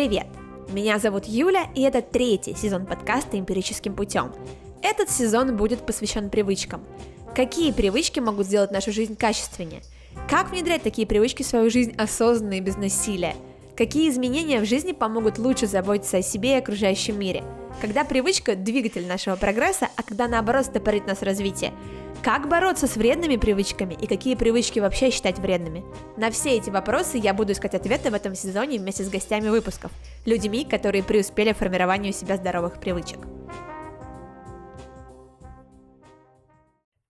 Привет! Меня зовут Юля, и это третий сезон подкаста «Эмпирическим путем». Этот сезон будет посвящен привычкам. Какие привычки могут сделать нашу жизнь качественнее? Как внедрять такие привычки в свою жизнь осознанно и без насилия? Какие изменения в жизни помогут лучше заботиться о себе и окружающем мире? Когда привычка – двигатель нашего прогресса, а когда наоборот стопорит нас развитие – как бороться с вредными привычками и какие привычки вообще считать вредными? На все эти вопросы я буду искать ответы в этом сезоне вместе с гостями выпусков, людьми, которые преуспели в формировании у себя здоровых привычек.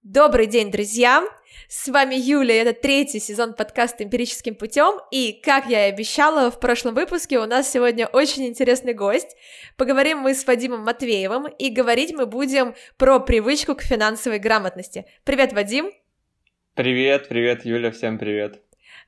Добрый день, друзья! С вами Юля, это третий сезон подкаста «Эмпирическим путем», и, как я и обещала, в прошлом выпуске у нас сегодня очень интересный гость. Поговорим мы с Вадимом Матвеевым, и говорить мы будем про привычку к финансовой грамотности. Привет, Вадим! Привет, привет, Юля, всем привет!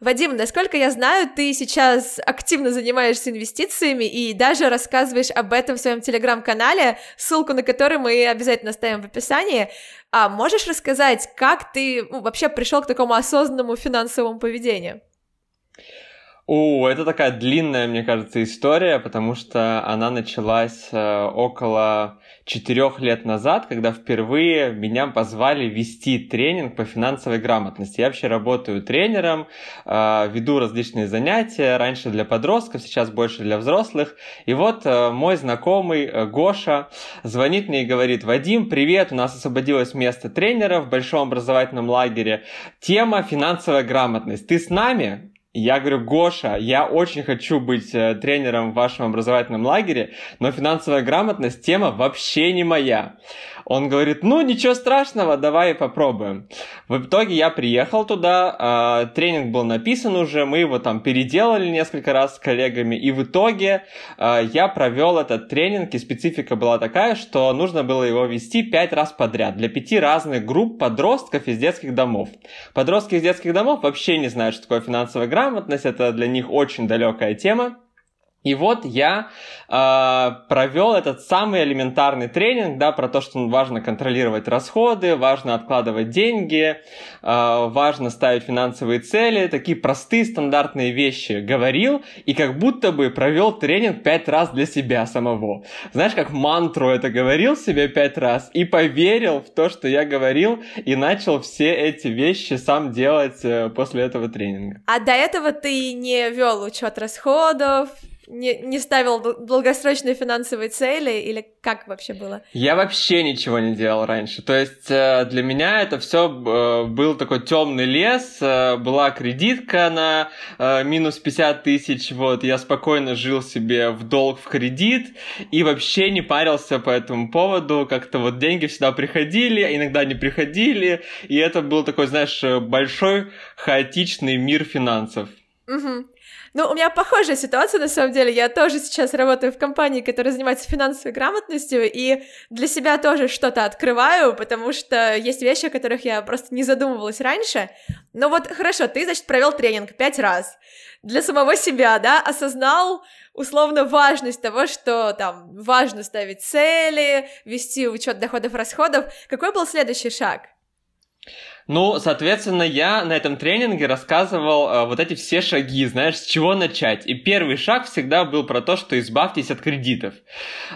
Вадим, насколько я знаю, ты сейчас активно занимаешься инвестициями и даже рассказываешь об этом в своем телеграм-канале, ссылку на который мы обязательно оставим в описании. А можешь рассказать, как ты ну, вообще пришел к такому осознанному финансовому поведению? О, это такая длинная, мне кажется, история, потому что она началась э, около четырех лет назад, когда впервые меня позвали вести тренинг по финансовой грамотности. Я вообще работаю тренером, э, веду различные занятия, раньше для подростков, сейчас больше для взрослых. И вот э, мой знакомый Гоша звонит мне и говорит, Вадим, привет, у нас освободилось место тренера в большом образовательном лагере. Тема финансовая грамотность. Ты с нами? Я говорю, Гоша, я очень хочу быть э, тренером в вашем образовательном лагере, но финансовая грамотность тема вообще не моя. Он говорит, ну ничего страшного, давай попробуем. В итоге я приехал туда, э, тренинг был написан уже, мы его там переделали несколько раз с коллегами, и в итоге э, я провел этот тренинг, и специфика была такая, что нужно было его вести пять раз подряд для пяти разных групп подростков из детских домов. Подростки из детских домов вообще не знают, что такое финансовая грамотность, это для них очень далекая тема. И вот я э, провел этот самый элементарный тренинг, да, про то, что важно контролировать расходы, важно откладывать деньги, э, важно ставить финансовые цели, такие простые стандартные вещи говорил, и как будто бы провел тренинг пять раз для себя самого. Знаешь, как мантру это говорил себе пять раз, и поверил в то, что я говорил, и начал все эти вещи сам делать э, после этого тренинга. А до этого ты не вел учет расходов, не, не ставил долгосрочные финансовые цели или как вообще было? Я вообще ничего не делал раньше. То есть э, для меня это все э, был такой темный лес, э, была кредитка на минус 50 тысяч, вот, я спокойно жил себе в долг в кредит и вообще не парился по этому поводу, как-то вот деньги всегда приходили, иногда не приходили, и это был такой, знаешь, большой хаотичный мир финансов. Угу. Ну, у меня похожая ситуация, на самом деле. Я тоже сейчас работаю в компании, которая занимается финансовой грамотностью, и для себя тоже что-то открываю, потому что есть вещи, о которых я просто не задумывалась раньше. Но вот хорошо, ты, значит, провел тренинг пять раз для самого себя, да, осознал условно важность того, что там важно ставить цели, вести учет доходов, расходов. Какой был следующий шаг? Ну, соответственно, я на этом тренинге рассказывал э, вот эти все шаги, знаешь, с чего начать. И первый шаг всегда был про то, что избавьтесь от кредитов.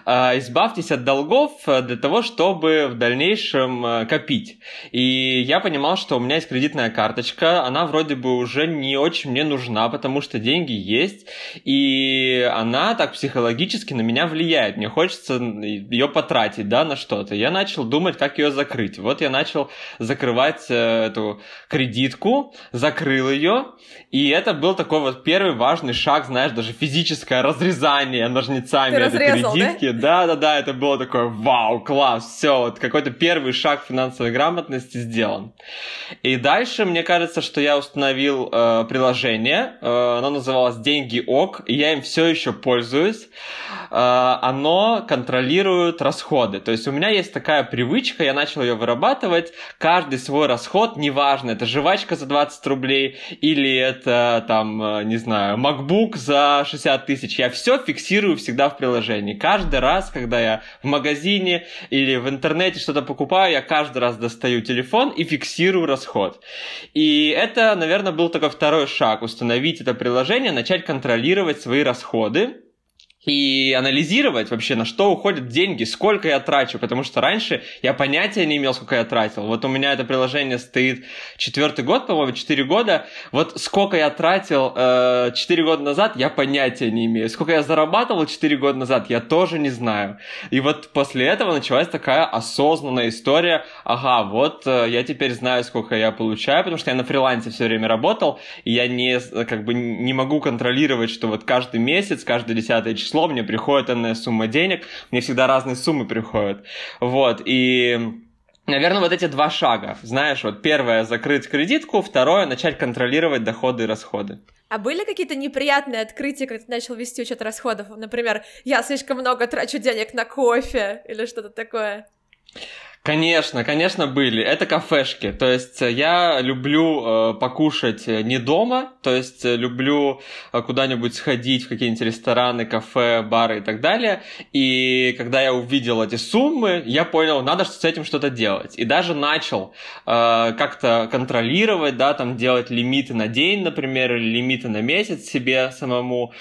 Э, избавьтесь от долгов э, для того, чтобы в дальнейшем э, копить. И я понимал, что у меня есть кредитная карточка, она вроде бы уже не очень мне нужна, потому что деньги есть, и она так психологически на меня влияет. Мне хочется ее потратить, да, на что-то. Я начал думать, как ее закрыть. Вот я начал закрывать э, эту кредитку, закрыл ее, и это был такой вот первый важный шаг, знаешь, даже физическое разрезание ножницами Ты этой разрезал, кредитки. Да? да, да, да, это было такое вау, класс, все, вот какой-то первый шаг финансовой грамотности сделан. И дальше, мне кажется, что я установил э, приложение, э, оно называлось Деньги ОК, и я им все еще пользуюсь. Э, оно контролирует расходы. То есть у меня есть такая привычка, я начал ее вырабатывать, каждый свой расход расход, неважно, это жвачка за 20 рублей или это там, э, не знаю, MacBook за 60 тысяч, я все фиксирую всегда в приложении. Каждый раз, когда я в магазине или в интернете что-то покупаю, я каждый раз достаю телефон и фиксирую расход. И это, наверное, был такой второй шаг, установить это приложение, начать контролировать свои расходы, и анализировать вообще, на что уходят деньги, сколько я трачу, потому что раньше я понятия не имел, сколько я тратил. Вот у меня это приложение стоит четвертый год, по-моему, четыре года. Вот сколько я тратил э, четыре года назад, я понятия не имею. Сколько я зарабатывал четыре года назад, я тоже не знаю. И вот после этого началась такая осознанная история. Ага, вот э, я теперь знаю, сколько я получаю, потому что я на фрилансе все время работал, и я не, как бы не могу контролировать, что вот каждый месяц, каждое десятое число число, мне приходит энная сумма денег, мне всегда разные суммы приходят. Вот, и Наверное, вот эти два шага. Знаешь, вот первое — закрыть кредитку, второе — начать контролировать доходы и расходы. А были какие-то неприятные открытия, когда ты начал вести учет расходов? Например, я слишком много трачу денег на кофе или что-то такое? Конечно, конечно, были. Это кафешки. То есть э, я люблю э, покушать э, не дома, то есть э, люблю куда-нибудь сходить в какие-нибудь рестораны, кафе, бары и так далее. И когда я увидел эти суммы, я понял, надо с этим что-то делать. И даже начал э, как-то контролировать, да, там делать лимиты на день, например, или лимиты на месяц себе самому.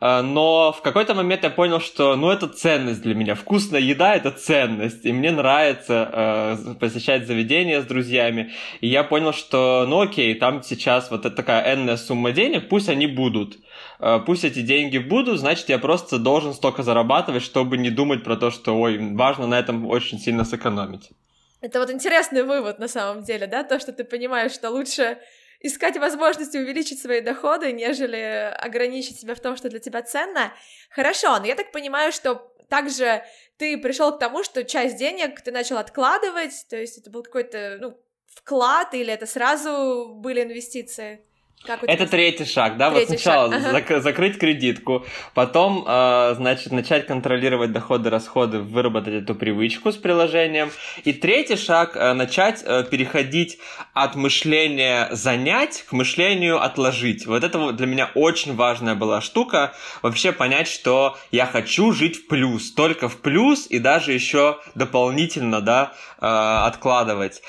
Э, но в какой-то момент я понял, что, ну, это ценность для меня. Вкусная еда — это ценность. И мне нравится э, посещать заведения с друзьями, и я понял, что, ну окей, там сейчас вот такая энная сумма денег, пусть они будут. Э, пусть эти деньги будут, значит, я просто должен столько зарабатывать, чтобы не думать про то, что, ой, важно на этом очень сильно сэкономить. Это вот интересный вывод на самом деле, да, то, что ты понимаешь, что лучше искать возможности увеличить свои доходы, нежели ограничить себя в том, что для тебя ценно. Хорошо, но я так понимаю, что также ты пришел к тому, что часть денег ты начал откладывать, то есть это был какой-то ну, вклад или это сразу были инвестиции? Как это третий шаг, да? Третий вот сначала шаг. Ага. закрыть кредитку, потом, э, значит, начать контролировать доходы, расходы, выработать эту привычку с приложением. И третий шаг э, начать э, переходить от мышления занять к мышлению отложить. Вот это для меня очень важная была штука. Вообще понять, что я хочу жить в плюс, только в плюс и даже еще дополнительно, да, э, откладывать.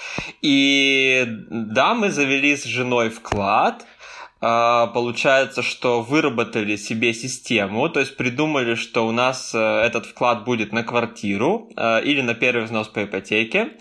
И да, мы завели с женой вклад получается, что выработали себе систему, то есть придумали, что у нас э, этот вклад будет на квартиру э, или на первый взнос по ипотеке.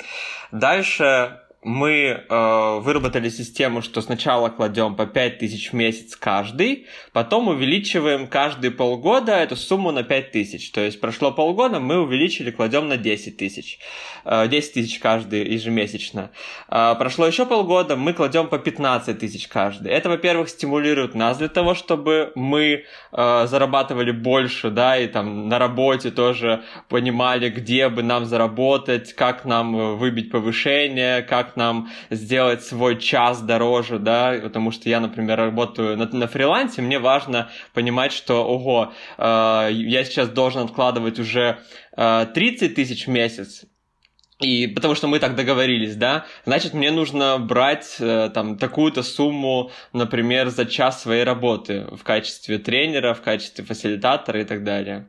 Дальше мы э, выработали систему, что сначала кладем по 5000 в месяц каждый, потом увеличиваем каждые полгода эту сумму на 5000. То есть прошло полгода, мы увеличили, кладем на 10 тысяч. Э, 10 тысяч каждый ежемесячно. Э, прошло еще полгода, мы кладем по 15 тысяч каждый. Это, во-первых, стимулирует нас для того, чтобы мы э, зарабатывали больше, да, и там на работе тоже понимали, где бы нам заработать, как нам э, выбить повышение, как нам сделать свой час дороже, да, потому что я, например, работаю на, на фрилансе, мне важно понимать, что, ого, э, я сейчас должен откладывать уже э, 30 тысяч в месяц, и потому что мы так договорились, да, значит, мне нужно брать э, там такую-то сумму, например, за час своей работы в качестве тренера, в качестве фасилитатора и так далее.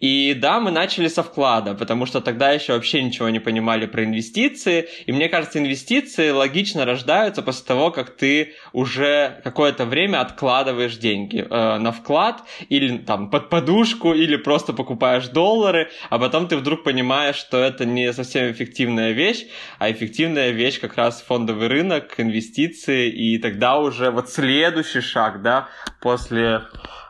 И да, мы начали со вклада, потому что тогда еще вообще ничего не понимали про инвестиции. И мне кажется, инвестиции логично рождаются после того, как ты уже какое-то время откладываешь деньги э, на вклад или там под подушку, или просто покупаешь доллары, а потом ты вдруг понимаешь, что это не совсем эффективно эффективная вещь, а эффективная вещь как раз фондовый рынок, инвестиции, и тогда уже вот следующий шаг, да, после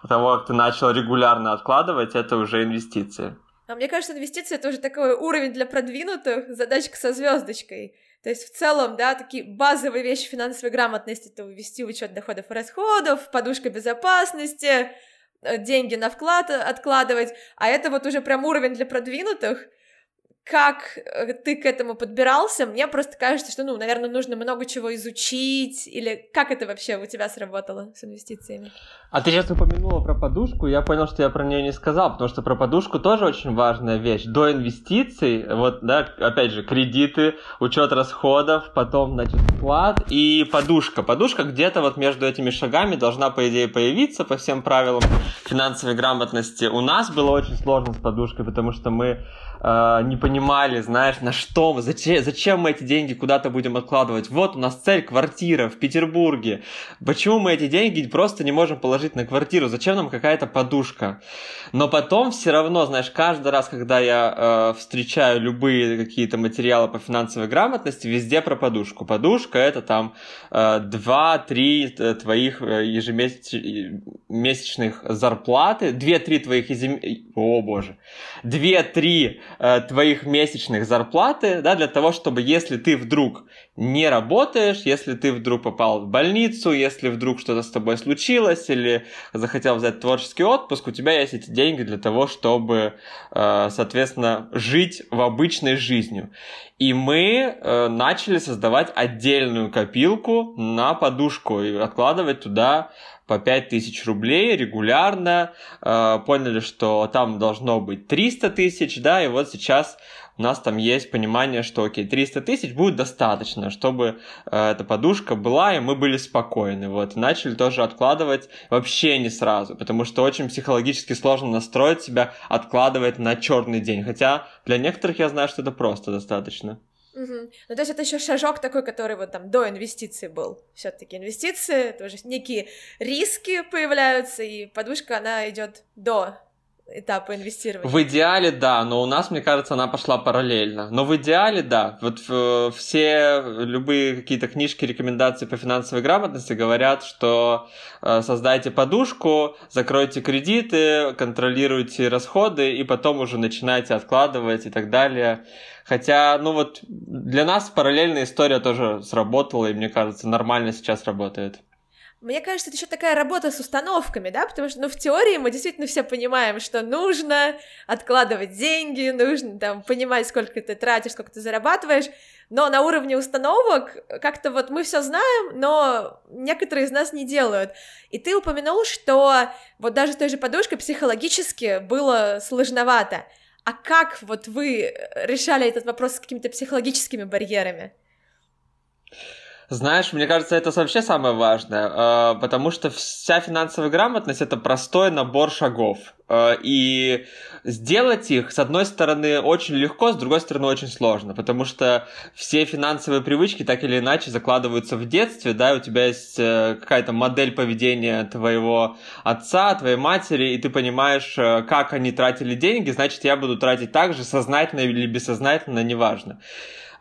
того, как ты начал регулярно откладывать, это уже инвестиции. А мне кажется, инвестиции это уже такой уровень для продвинутых, задачка со звездочкой. То есть в целом, да, такие базовые вещи финансовой грамотности, это ввести учет доходов и расходов, подушка безопасности, э, деньги на вклад откладывать, а это вот уже прям уровень для продвинутых, как э, ты к этому подбирался? Мне просто кажется, что, ну, наверное, нужно много чего изучить, или как это вообще у тебя сработало с инвестициями? А ты сейчас упомянула про подушку, я понял, что я про нее не сказал, потому что про подушку тоже очень важная вещь. До инвестиций, вот, да, опять же, кредиты, учет расходов, потом, значит, вклад и подушка. Подушка где-то вот между этими шагами должна, по идее, появиться по всем правилам финансовой грамотности. У нас было очень сложно с подушкой, потому что мы э, не понимали, знаешь, на что мы, зачем, зачем мы эти деньги куда-то будем откладывать. Вот у нас цель квартира в Петербурге. Почему мы эти деньги просто не можем положить на квартиру? Зачем нам какая-то подушка? Но потом все равно, знаешь, каждый раз, когда я э, встречаю любые какие-то материалы по финансовой грамотности, везде про подушку. Подушка это там э, 2-3 э, твоих э, ежемесячных зарплаты, 2-3 твоих ежем... О боже. 2-3 э, твоих месячных зарплаты, да, для того, чтобы если ты вдруг не работаешь, если ты вдруг попал в больницу, если вдруг что-то с тобой случилось или захотел взять творческий отпуск, у тебя есть эти деньги для того, чтобы, э, соответственно, жить в обычной жизнью. И мы э, начали создавать отдельную копилку на подушку и откладывать туда по 5000 рублей регулярно, э, поняли, что там должно быть 300 тысяч, да, и вот сейчас у нас там есть понимание, что, окей, 300 тысяч будет достаточно, чтобы э, эта подушка была, и мы были спокойны, вот, и начали тоже откладывать вообще не сразу, потому что очень психологически сложно настроить себя, откладывать на черный день, хотя для некоторых я знаю, что это просто достаточно. Угу. Ну, то есть это еще шажок такой, который вот там до инвестиций был. Все-таки инвестиции, тоже некие риски появляются, и подушка, она идет до этапа инвестирования. В идеале, да, но у нас, мне кажется, она пошла параллельно. Но в идеале, да, вот все любые какие-то книжки, рекомендации по финансовой грамотности говорят, что э, создайте подушку, закройте кредиты, контролируйте расходы и потом уже начинайте откладывать и так далее. Хотя, ну вот, для нас параллельная история тоже сработала, и мне кажется, нормально сейчас работает. Мне кажется, это еще такая работа с установками, да, потому что, ну, в теории мы действительно все понимаем, что нужно откладывать деньги, нужно там понимать, сколько ты тратишь, сколько ты зарабатываешь, но на уровне установок как-то вот мы все знаем, но некоторые из нас не делают. И ты упомянул, что вот даже той же подушкой психологически было сложновато. А как вот вы решали этот вопрос с какими-то психологическими барьерами? Знаешь, мне кажется, это вообще самое важное, э, потому что вся финансовая грамотность это простой набор шагов. Э, и сделать их, с одной стороны, очень легко, с другой стороны, очень сложно, потому что все финансовые привычки так или иначе закладываются в детстве, да, у тебя есть э, какая-то модель поведения твоего отца, твоей матери, и ты понимаешь, как они тратили деньги, значит, я буду тратить так же, сознательно или бессознательно, неважно.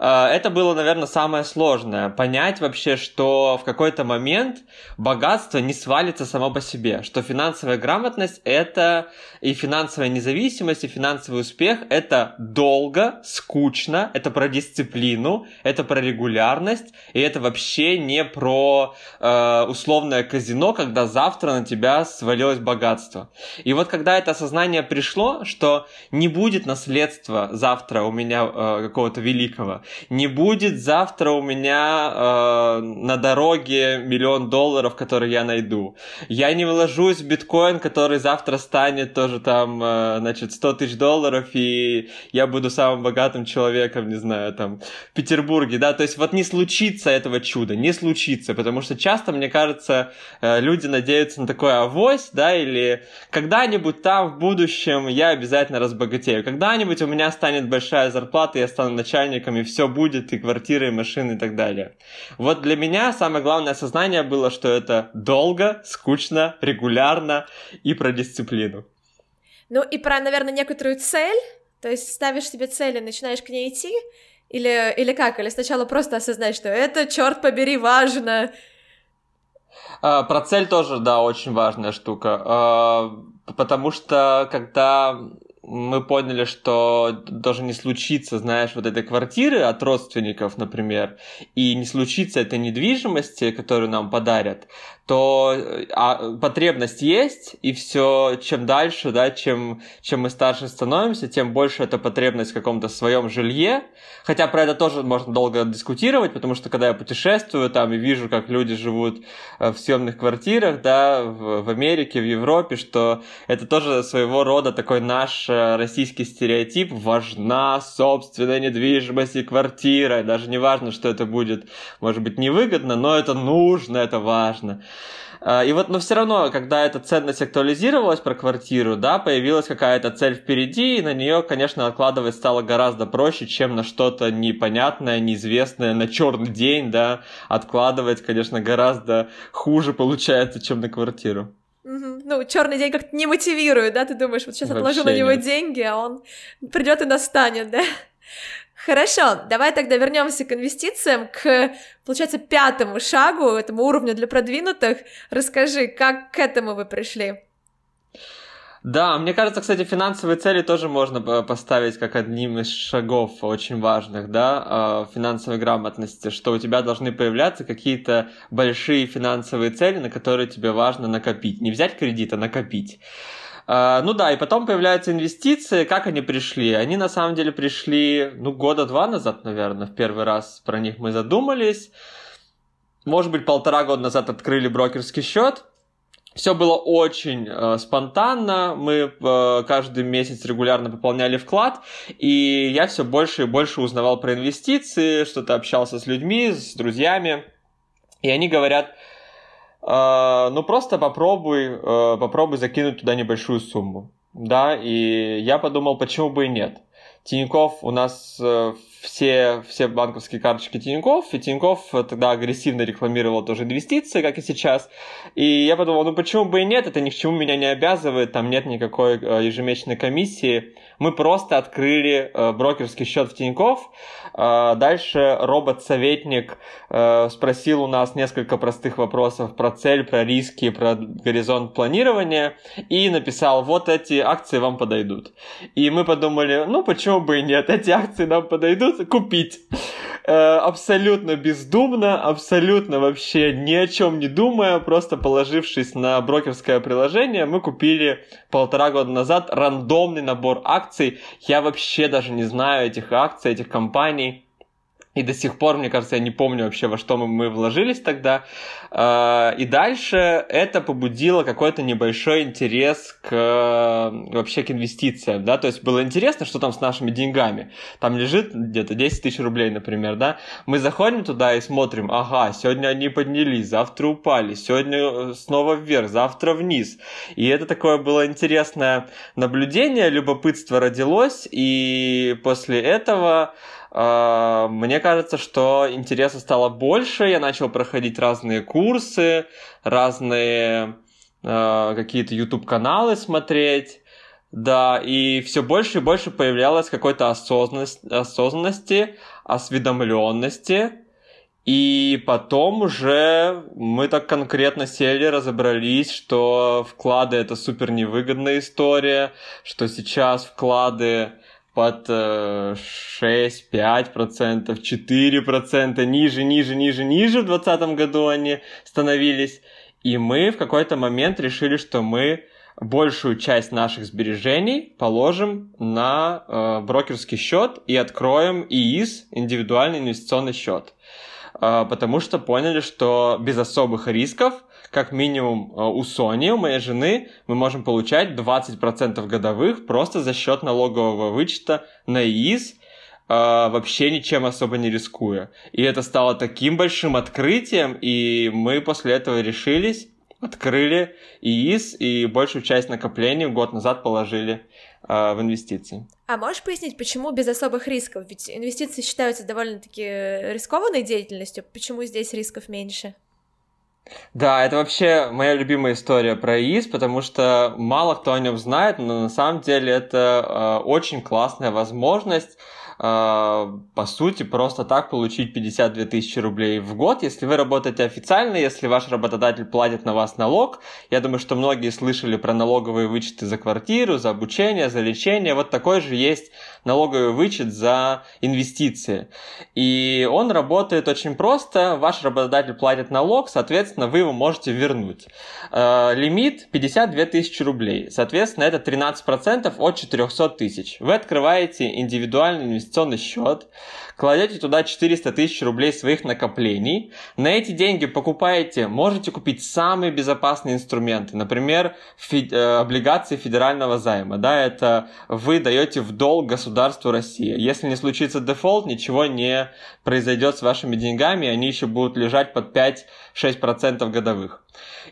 А, это было, наверное, самое сложное. Понять вообще, что в какой-то момент богатство не свалится само по себе, что финансовая грамотность это и финансовая независимость, и финансовый успех это долго, скучно, это про дисциплину, это про регулярность, и это вообще не про э, условное казино, когда завтра на тебя свалилось богатство. И вот когда это осознание пришло, что не будет наследства завтра у меня э, какого-то великого, не будет завтра у меня э, на дороге миллион долларов, которые я найду. Я не вложусь в биткоин, который завтра станет тоже там, э, значит, 100 тысяч долларов, и я буду самым богатым человеком, не знаю, там, в Петербурге, да, то есть вот не случится этого чуда, не случится, потому что часто, мне кажется, э, люди надеются на такое авось, да, или когда-нибудь там в будущем я обязательно разбогатею, когда-нибудь у меня станет большая зарплата, я стану начальником, и все будет, и квартиры, и машины, и так далее. Вот для меня самое главное осознание было, что это долго, скучно, регулярно и про дисциплину. Ну и про, наверное, некоторую цель, то есть ставишь себе цель и начинаешь к ней идти, или, или как? Или сначала просто осознать, что это, черт побери, важно, а, про цель тоже, да, очень важная штука. А, потому что когда мы поняли, что должен не случиться, знаешь, вот этой квартиры от родственников, например, и не случится этой недвижимости, которую нам подарят, то а, потребность есть, и все, чем дальше, да, чем, чем мы старше становимся, тем больше эта потребность в каком-то своем жилье. Хотя про это тоже можно долго дискутировать, потому что когда я путешествую там и вижу, как люди живут э, в съемных квартирах, да, в, в Америке, в Европе, что это тоже своего рода такой наш э, российский стереотип, важна собственная недвижимость и квартира, даже не важно, что это будет, может быть, невыгодно, но это нужно, это важно. А, и вот, но все равно, когда эта ценность актуализировалась про квартиру, да, появилась какая-то цель впереди, и на нее, конечно, откладывать стало гораздо проще, чем на что-то непонятное, неизвестное, на черный день, да, откладывать, конечно, гораздо хуже получается, чем на квартиру. Угу. Ну, черный день как-то не мотивирует, да? Ты думаешь, вот сейчас Вообще отложу на него нет. деньги, а он придет и настанет, да? Хорошо, давай тогда вернемся к инвестициям, к, получается, пятому шагу, этому уровню для продвинутых. Расскажи, как к этому вы пришли? Да, мне кажется, кстати, финансовые цели тоже можно поставить как одним из шагов очень важных, да, а, финансовой грамотности, что у тебя должны появляться какие-то большие финансовые цели, на которые тебе важно накопить. Не взять кредит, а накопить. А, ну да, и потом появляются инвестиции. Как они пришли? Они на самом деле пришли, ну, года два назад, наверное, в первый раз про них мы задумались. Может быть, полтора года назад открыли брокерский счет. Все было очень э, спонтанно. Мы э, каждый месяц регулярно пополняли вклад, и я все больше и больше узнавал про инвестиции, что-то общался с людьми, с друзьями, и они говорят, э, ну просто попробуй, э, попробуй закинуть туда небольшую сумму, да, и я подумал, почему бы и нет. Тиньков у нас э, все, все банковские карточки Тиньков, и Тиньков тогда агрессивно рекламировал тоже инвестиции, как и сейчас. И я подумал, ну почему бы и нет, это ни к чему меня не обязывает, там нет никакой э, ежемесячной комиссии. Мы просто открыли э, брокерский счет в Тиньков. Э, дальше робот-советник спросил у нас несколько простых вопросов про цель, про риски, про горизонт планирования и написал, вот эти акции вам подойдут. И мы подумали, ну почему бы и нет, эти акции нам подойдут, купить. Э, абсолютно бездумно, абсолютно вообще ни о чем не думая, просто положившись на брокерское приложение, мы купили полтора года назад рандомный набор акций. Я вообще даже не знаю этих акций, этих компаний. И до сих пор, мне кажется, я не помню вообще, во что мы, мы вложились тогда. А, и дальше это побудило какой-то небольшой интерес к вообще к инвестициям, да, то есть было интересно, что там с нашими деньгами. Там лежит где-то 10 тысяч рублей, например, да. Мы заходим туда и смотрим, ага, сегодня они поднялись, завтра упали, сегодня э, снова вверх, завтра вниз. И это такое было интересное наблюдение, любопытство родилось, и после этого мне кажется, что интереса стало больше, я начал проходить разные курсы, разные э, какие-то YouTube-каналы смотреть, да, и все больше и больше появлялось какой-то осознанности, осознанности, осведомленности, и потом уже мы так конкретно сели, разобрались, что вклады это супер невыгодная история, что сейчас вклады под 6, 5 процентов, 4 процента, ниже, ниже, ниже, ниже в 2020 году они становились. И мы в какой-то момент решили, что мы большую часть наших сбережений положим на э, брокерский счет и откроем ИИС, индивидуальный инвестиционный счет. Э, потому что поняли, что без особых рисков как минимум э, у Сони, у моей жены, мы можем получать 20% годовых просто за счет налогового вычета на ИИС, э, вообще ничем особо не рискуя. И это стало таким большим открытием, и мы после этого решились, открыли ИИС и большую часть накоплений год назад положили э, в инвестиции. А можешь пояснить, почему без особых рисков? Ведь инвестиции считаются довольно-таки рискованной деятельностью, почему здесь рисков меньше? Да, это вообще моя любимая история про ИИС, потому что мало кто о нем знает, но на самом деле это э, очень классная возможность по сути, просто так получить 52 тысячи рублей в год, если вы работаете официально, если ваш работодатель платит на вас налог. Я думаю, что многие слышали про налоговые вычеты за квартиру, за обучение, за лечение. Вот такой же есть налоговый вычет за инвестиции. И он работает очень просто. Ваш работодатель платит налог, соответственно, вы его можете вернуть. Э, лимит 52 тысячи рублей. Соответственно, это 13% от 400 тысяч. Вы открываете индивидуальный инвестиционный инвестиционный счет, кладете туда 400 тысяч рублей своих накоплений, на эти деньги покупаете, можете купить самые безопасные инструменты, например, фи- э, облигации федерального займа, да, это вы даете в долг государству России. Если не случится дефолт, ничего не произойдет с вашими деньгами, они еще будут лежать под 5-6% годовых.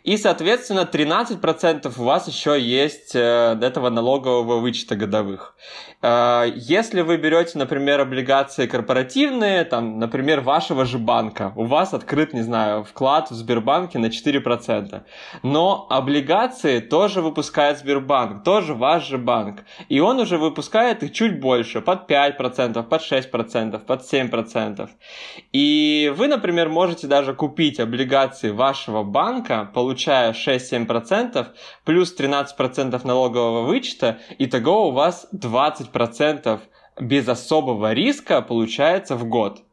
И, соответственно, 13% у вас еще есть э, этого налогового вычета годовых. Э, если вы берете, например, облигации корпоративные, там, например, вашего же банка, у вас открыт, не знаю, вклад в Сбербанке на 4%, но облигации тоже выпускает Сбербанк, тоже ваш же банк, и он уже выпускает их чуть больше, под 5%, под 6%, под 7%. И вы, например, можете даже купить облигации вашего банка, получая 6-7%, плюс 13% налогового вычета, и того у вас 20% без особого риска получается в год.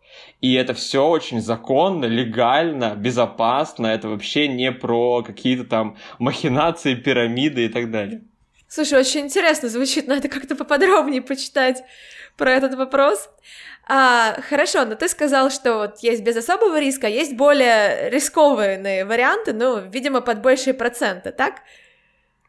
И это все очень законно, легально, безопасно. Это вообще не про какие-то там махинации, пирамиды и так далее. Слушай, очень интересно звучит, надо как-то поподробнее почитать про этот вопрос. А, хорошо, но ты сказал, что вот есть без особого риска, есть более рискованные варианты, ну, видимо, под большие проценты, так?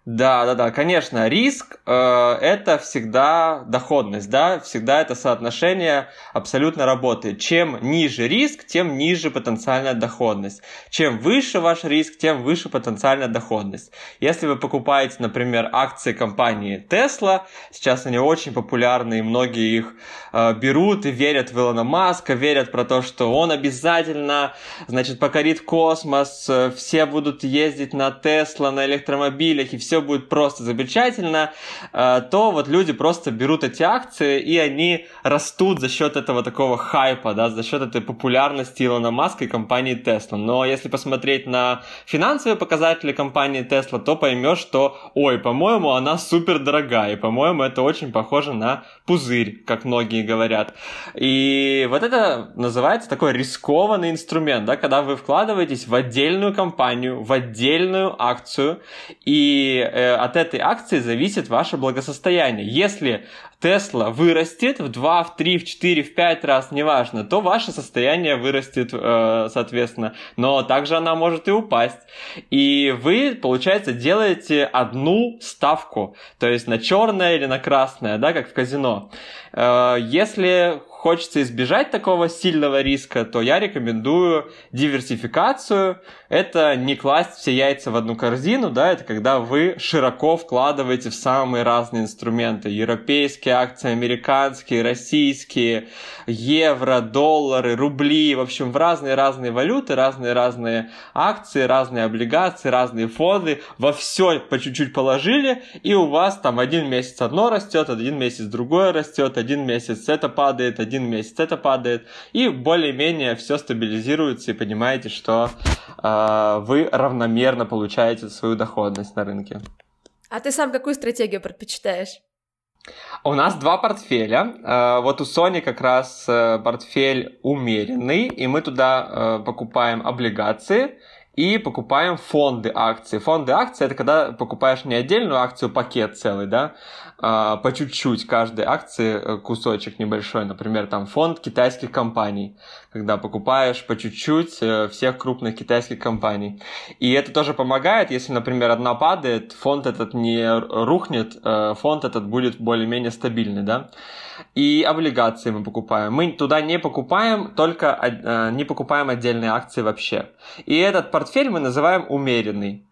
Да, да, да, конечно, риск э, это всегда доходность, да, всегда это соотношение абсолютно работает. Чем ниже риск, тем ниже потенциальная доходность. Чем выше ваш риск, тем выше потенциальная доходность. Если вы покупаете, например, акции компании Tesla, сейчас они очень популярны, и многие их э, берут и верят в Илона Маска, верят про то, что он обязательно, значит, покорит космос, э, все будут ездить на Tesla, на электромобилях, и все все будет просто замечательно, э, то вот люди просто берут эти акции, и они растут за счет этого такого хайпа, да, за счет этой популярности Илона Маска и компании Tesla. Но если посмотреть на финансовые показатели компании Tesla, то поймешь, что, ой, по-моему, она супер дорогая, и, по-моему, это очень похоже на пузырь, как многие говорят. И вот это называется такой рискованный инструмент, да, когда вы вкладываетесь в отдельную компанию, в отдельную акцию, и от этой акции зависит ваше благосостояние. Если Тесла вырастет в 2, в 3, в 4, в 5 раз, неважно, то ваше состояние вырастет, э, соответственно. Но также она может и упасть. И вы, получается, делаете одну ставку, то есть на черное или на красное, да, как в казино. Э, если хочется избежать такого сильного риска, то я рекомендую диверсификацию. Это не класть все яйца в одну корзину, да, это когда вы широко вкладываете в самые разные инструменты. Европейские акции, американские, российские, евро, доллары, рубли, в общем, в разные-разные валюты, разные-разные акции, разные облигации, разные фонды. Во все по чуть-чуть положили, и у вас там один месяц одно растет, один месяц другое растет, один месяц это падает, один месяц это падает, и более-менее все стабилизируется, и понимаете, что э, вы равномерно получаете свою доходность на рынке. А ты сам какую стратегию предпочитаешь? У нас два портфеля. Э, вот у Sony как раз э, портфель умеренный, и мы туда э, покупаем облигации и покупаем фонды акций. Фонды акций это когда покупаешь не отдельную акцию, пакет целый, да, а по чуть-чуть каждой акции э, кусочек небольшой, например, там фонд китайских компаний, когда покупаешь по чуть-чуть э, всех крупных китайских компаний. И это тоже помогает, если, например, одна падает, фонд этот не рухнет, э, фонд этот будет более-менее стабильный, да и облигации мы покупаем. Мы туда не покупаем, только э, не покупаем отдельные акции вообще. И этот портфель мы называем умеренный.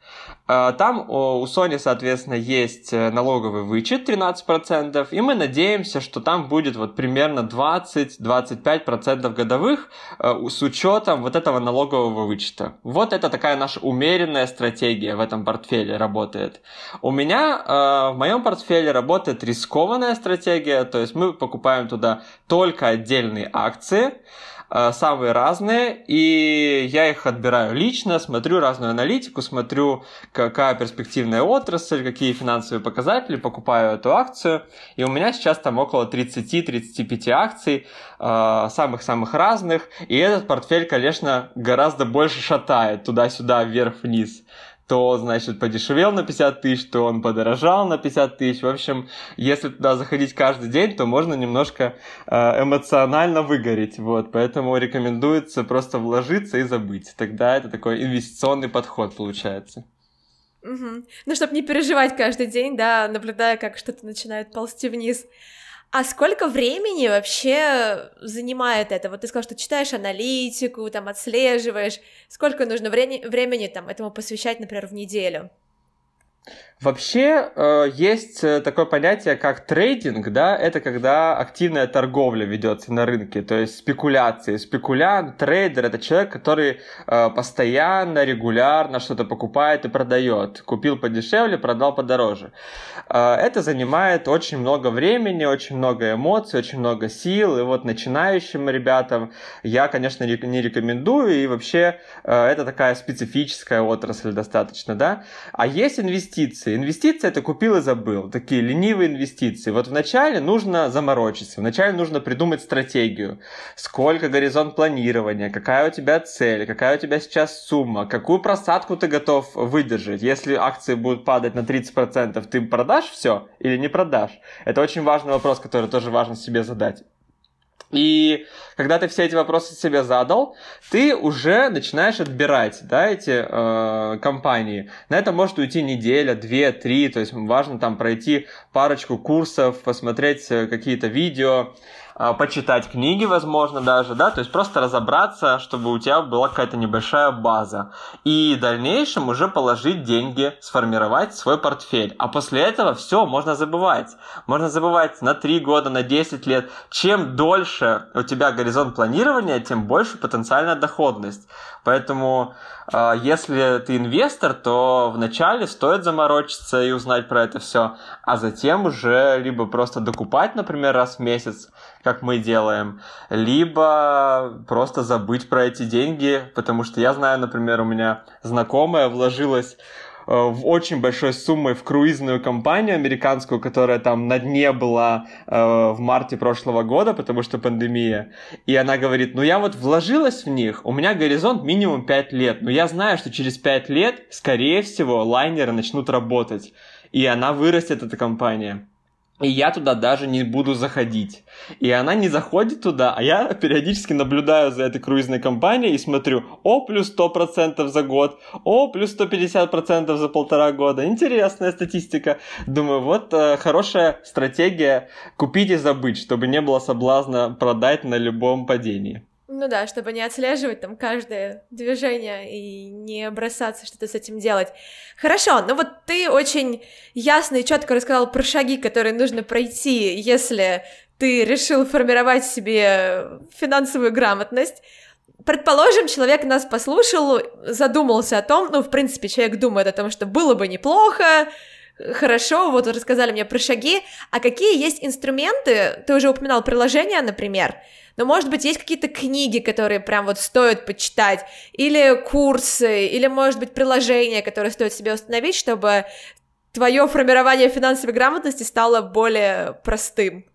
А, там у Sony, соответственно, есть э, налоговый вычет 13%, и мы надеемся, что там будет вот примерно 20-25% годовых э, с учетом вот этого налогового вычета. Вот это такая наша умеренная стратегия в этом портфеле работает. У меня э, в моем портфеле работает рискованная стратегия, то есть мы покупаем туда только отдельные акции, самые разные, и я их отбираю лично, смотрю разную аналитику, смотрю, какая перспективная отрасль, какие финансовые показатели, покупаю эту акцию, и у меня сейчас там около 30-35 акций, э, самых-самых разных, и этот портфель, конечно, гораздо больше шатает туда-сюда, вверх-вниз то, значит, подешевел на 50 тысяч, то он подорожал на 50 тысяч. В общем, если туда заходить каждый день, то можно немножко э, эмоционально выгореть. Вот, поэтому рекомендуется просто вложиться и забыть. Тогда это такой инвестиционный подход получается. Угу. Ну, чтобы не переживать каждый день, да, наблюдая, как что-то начинает ползти вниз. А сколько времени вообще занимает это? Вот ты сказал, что читаешь аналитику, там отслеживаешь. Сколько нужно времени, времени там этому посвящать, например, в неделю? Вообще э, есть э, такое понятие, как трейдинг, да, это когда активная торговля ведется на рынке, то есть спекуляции. Спекулянт, трейдер это человек, который э, постоянно, регулярно что-то покупает и продает. Купил подешевле, продал подороже. Э, это занимает очень много времени, очень много эмоций, очень много сил. И вот начинающим ребятам я, конечно, не рекомендую. И вообще э, это такая специфическая отрасль достаточно, да. А есть инвестиции инвестиции. Инвестиции это купил и забыл. Такие ленивые инвестиции. Вот вначале нужно заморочиться. Вначале нужно придумать стратегию. Сколько горизонт планирования, какая у тебя цель, какая у тебя сейчас сумма, какую просадку ты готов выдержать. Если акции будут падать на 30%, ты продашь все или не продашь? Это очень важный вопрос, который тоже важно себе задать. И когда ты все эти вопросы себе задал, ты уже начинаешь отбирать да, эти э, компании. На это может уйти неделя, две, три, то есть важно там пройти парочку курсов, посмотреть э, какие-то видео, почитать книги, возможно, даже, да, то есть просто разобраться, чтобы у тебя была какая-то небольшая база. И в дальнейшем уже положить деньги, сформировать свой портфель. А после этого все, можно забывать. Можно забывать на 3 года, на 10 лет. Чем дольше у тебя горизонт планирования, тем больше потенциальная доходность. Поэтому, а, если ты инвестор, то вначале стоит заморочиться и узнать про это все, а затем уже либо просто докупать, например, раз в месяц, как мы делаем, либо просто забыть про эти деньги, потому что я знаю, например, у меня знакомая вложилась э, в очень большой суммой в круизную компанию американскую, которая там на дне была э, в марте прошлого года, потому что пандемия. И она говорит, ну я вот вложилась в них, у меня горизонт минимум 5 лет, но я знаю, что через 5 лет, скорее всего, лайнеры начнут работать. И она вырастет, эта компания. И я туда даже не буду заходить. И она не заходит туда, а я периодически наблюдаю за этой круизной компанией и смотрю, о, плюс 100% за год, о, плюс 150% за полтора года. Интересная статистика. Думаю, вот э, хорошая стратегия купить и забыть, чтобы не было соблазна продать на любом падении. Ну да, чтобы не отслеживать там каждое движение и не бросаться что-то с этим делать. Хорошо, ну вот ты очень ясно и четко рассказал про шаги, которые нужно пройти, если ты решил формировать себе финансовую грамотность. Предположим, человек нас послушал, задумался о том, ну, в принципе, человек думает о том, что было бы неплохо, хорошо, вот рассказали мне про шаги, а какие есть инструменты, ты уже упоминал приложения, например, но, может быть, есть какие-то книги, которые прям вот стоит почитать, или курсы, или, может быть, приложения, которые стоит себе установить, чтобы твое формирование финансовой грамотности стало более простым.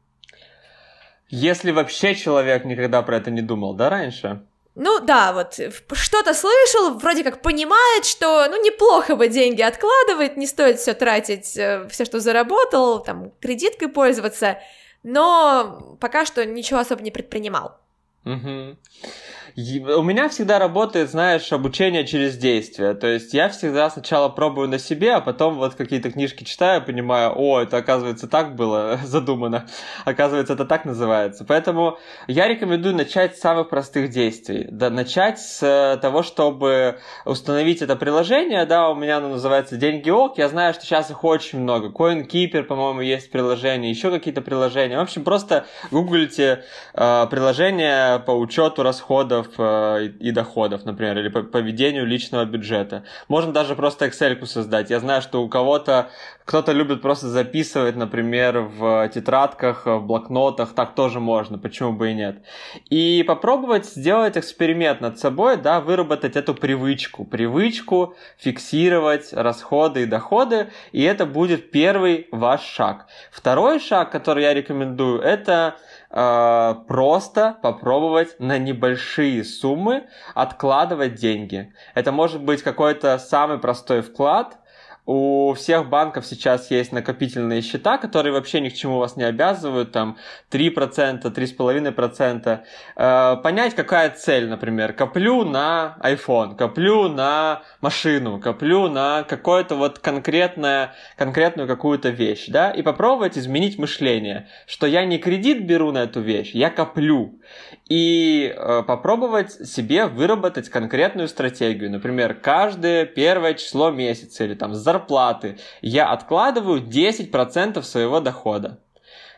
Если вообще человек никогда про это не думал, да, раньше? Ну да, вот что-то слышал, вроде как понимает, что ну неплохо бы деньги откладывать, не стоит все тратить, э, все, что заработал, там кредиткой пользоваться но пока что ничего особо не предпринимал. Угу. У меня всегда работает, знаешь, обучение через действие. То есть я всегда сначала пробую на себе, а потом вот какие-то книжки читаю, понимаю, о, это оказывается так было задумано, оказывается это так называется. Поэтому я рекомендую начать с самых простых действий. Да, начать с э, того, чтобы установить это приложение, да, у меня оно называется Деньги ок, я знаю, что сейчас их очень много. CoinKeeper, по-моему, есть приложение, еще какие-то приложения. В общем, просто гуглите э, приложение по учету расходов э, и доходов, например, или по, по ведению личного бюджета. Можно даже просто Excel создать. Я знаю, что у кого-то кто-то любит просто записывать, например, в тетрадках, в блокнотах, так тоже можно, почему бы и нет. И попробовать сделать эксперимент над собой, да, выработать эту привычку, привычку фиксировать расходы и доходы, и это будет первый ваш шаг. Второй шаг, который я рекомендую, это э, просто попробовать на небольшие суммы откладывать деньги. Это может быть какой-то самый простой вклад, у всех банков сейчас есть накопительные счета, которые вообще ни к чему вас не обязывают, там 3%, 3,5%. Э, понять, какая цель, например, коплю на iPhone, коплю на машину, коплю на какое-то вот конкретное, конкретную какую-то вещь, да, и попробовать изменить мышление, что я не кредит беру на эту вещь, я коплю. И э, попробовать себе выработать конкретную стратегию. Например, каждое первое число месяца или там зарплата зарплаты я откладываю 10% своего дохода.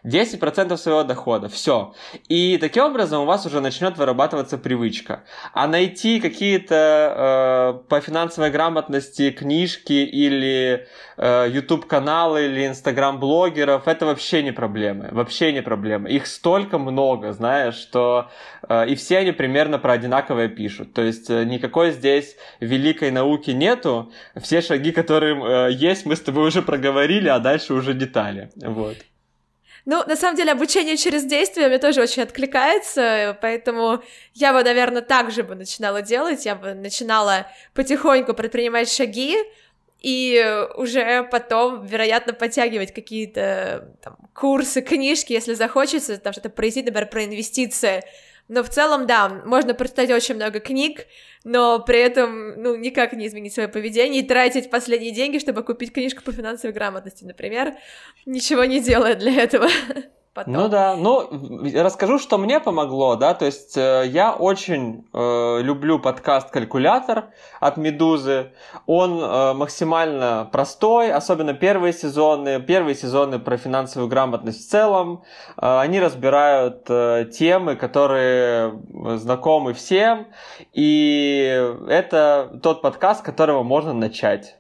10% своего дохода, все. И таким образом у вас уже начнет вырабатываться привычка. А найти какие-то э, по финансовой грамотности книжки или э, YouTube-каналы или Instagram-блогеров, это вообще не проблемы. Вообще не проблемы. Их столько много, знаешь, что э, и все они примерно про одинаковое пишут. То есть э, никакой здесь великой науки нету. Все шаги, которые э, есть, мы с тобой уже проговорили, а дальше уже детали. Вот. Ну, на самом деле, обучение через действие мне тоже очень откликается, поэтому я бы, наверное, так же бы начинала делать, я бы начинала потихоньку предпринимать шаги, и уже потом, вероятно, подтягивать какие-то там, курсы, книжки, если захочется, там что-то произойти, например, про инвестиции, но в целом, да, можно прочитать очень много книг, но при этом, ну, никак не изменить свое поведение и тратить последние деньги, чтобы купить книжку по финансовой грамотности, например, ничего не делая для этого. потом. Ну да, ну расскажу, что мне помогло, да, то есть э, я очень э, люблю подкаст «Калькулятор» от «Медузы», он э, максимально простой, особенно первые сезоны, первые сезоны про финансовую грамотность в целом, э, они разбирают э, темы, которые знакомы всем, и это тот подкаст, с которого можно начать.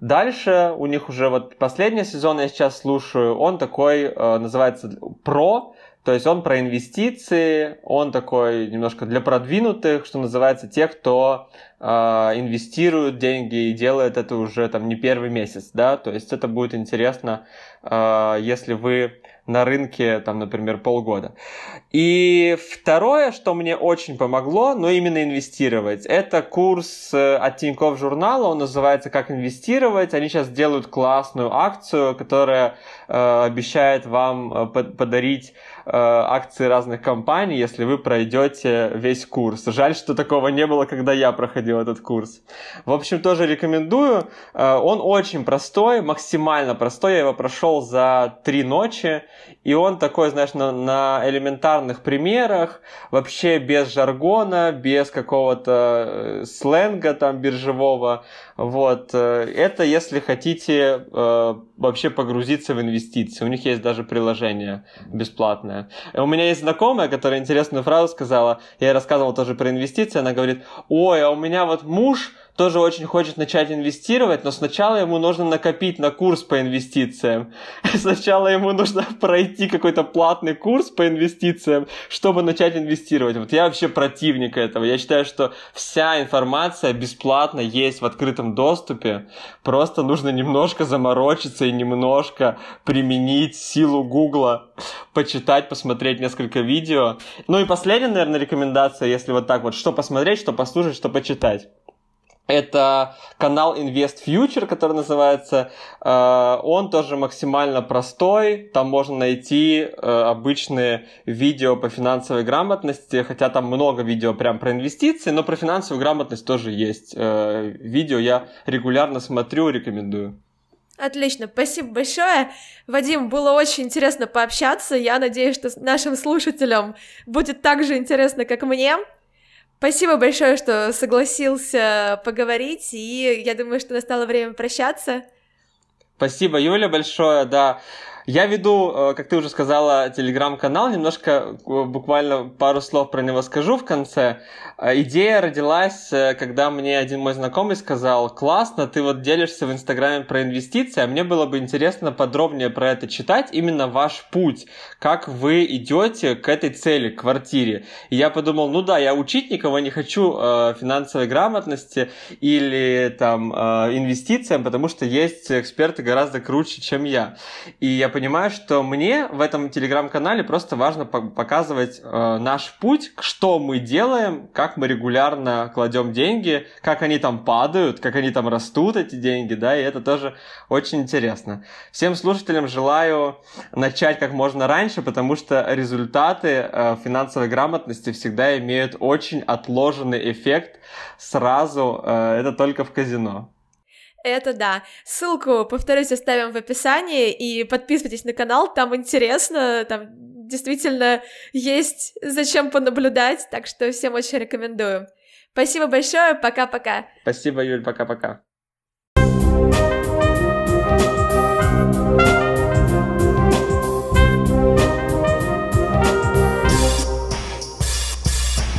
Дальше у них уже вот последний сезон я сейчас слушаю, он такой э, называется про, то есть он про инвестиции, он такой немножко для продвинутых, что называется, тех, кто э, инвестирует деньги и делает это уже там не первый месяц, да, то есть это будет интересно, э, если вы на рынке, там, например, полгода. И второе, что мне очень помогло, но именно инвестировать, это курс э, от Тинькофф журнала, он называется «Как инвестировать». Они сейчас делают классную акцию, которая э, обещает вам э, подарить акции разных компаний, если вы пройдете весь курс. Жаль, что такого не было, когда я проходил этот курс. В общем, тоже рекомендую. Э, он очень простой, максимально простой. Я его прошел за три ночи. И он такой, знаешь, на, на элементарных примерах, вообще без жаргона, без какого-то э, сленга там биржевого. Вот. Э, это если хотите э, вообще погрузиться в инвестиции. У них есть даже приложение бесплатное. У меня есть знакомая, которая интересную фразу сказала. Я ей рассказывал тоже про инвестиции. Она говорит, ой, а у меня вот муж тоже очень хочет начать инвестировать, но сначала ему нужно накопить на курс по инвестициям. Сначала ему нужно пройти какой-то платный курс по инвестициям, чтобы начать инвестировать. Вот я вообще противник этого. Я считаю, что вся информация бесплатно есть в открытом доступе. Просто нужно немножко заморочиться и немножко применить силу Гугла, почитать, посмотреть несколько видео. Ну и последняя, наверное, рекомендация, если вот так вот, что посмотреть, что послушать, что почитать. Это канал Invest Future, который называется. Э, он тоже максимально простой. Там можно найти э, обычные видео по финансовой грамотности, хотя там много видео прям про инвестиции, но про финансовую грамотность тоже есть э, видео. Я регулярно смотрю, рекомендую. Отлично, спасибо большое. Вадим, было очень интересно пообщаться. Я надеюсь, что нашим слушателям будет так же интересно, как мне. Спасибо большое, что согласился поговорить, и я думаю, что настало время прощаться. Спасибо, Юля, большое, да. Я веду, э, как ты уже сказала, телеграм-канал, немножко э, буквально пару слов про него скажу в конце. Э, идея родилась, когда мне один мой знакомый сказал, классно, ты вот делишься в Инстаграме про инвестиции, а мне было бы интересно подробнее про это читать, именно ваш путь, как вы идете к этой цели, к квартире. И я подумал, ну да, я учить никого не хочу финансовой грамотности или там инвестициям, потому что есть эксперты гораздо круче, чем я. И я понимаю, что мне в этом телеграм-канале просто важно показывать э, наш путь, что мы делаем, как мы регулярно кладем деньги, как они там падают, как они там растут, эти деньги, да, и это тоже очень интересно. Всем слушателям желаю начать как можно раньше, потому что результаты э, финансовой грамотности всегда имеют очень отложенный эффект сразу, э, это только в казино. Это да. Ссылку, повторюсь, оставим в описании, и подписывайтесь на канал, там интересно, там действительно есть зачем понаблюдать, так что всем очень рекомендую. Спасибо большое, пока-пока. Спасибо, Юль, пока-пока.